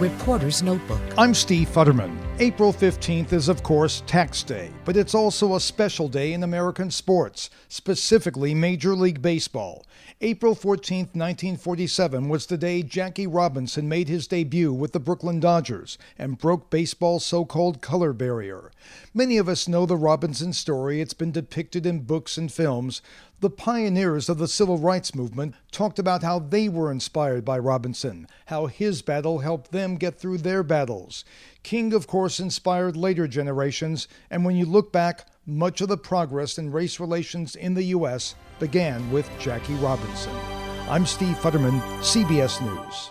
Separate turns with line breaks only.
Reporter's Notebook.
I'm Steve Futterman. April 15th is, of course, Tax Day, but it's also a special day in American sports, specifically Major League Baseball. April 14, 1947 was the day Jackie Robinson made his debut with the Brooklyn Dodgers and broke baseball's so called color barrier. Many of us know the Robinson story, it's been depicted in books and films. The pioneers of the civil rights movement talked about how they were inspired by Robinson, how his battle helped them get through their battles. King, of course, inspired later generations, and when you look back, much of the progress in race relations in the U.S. began with Jackie Robinson. I'm Steve Futterman, CBS News.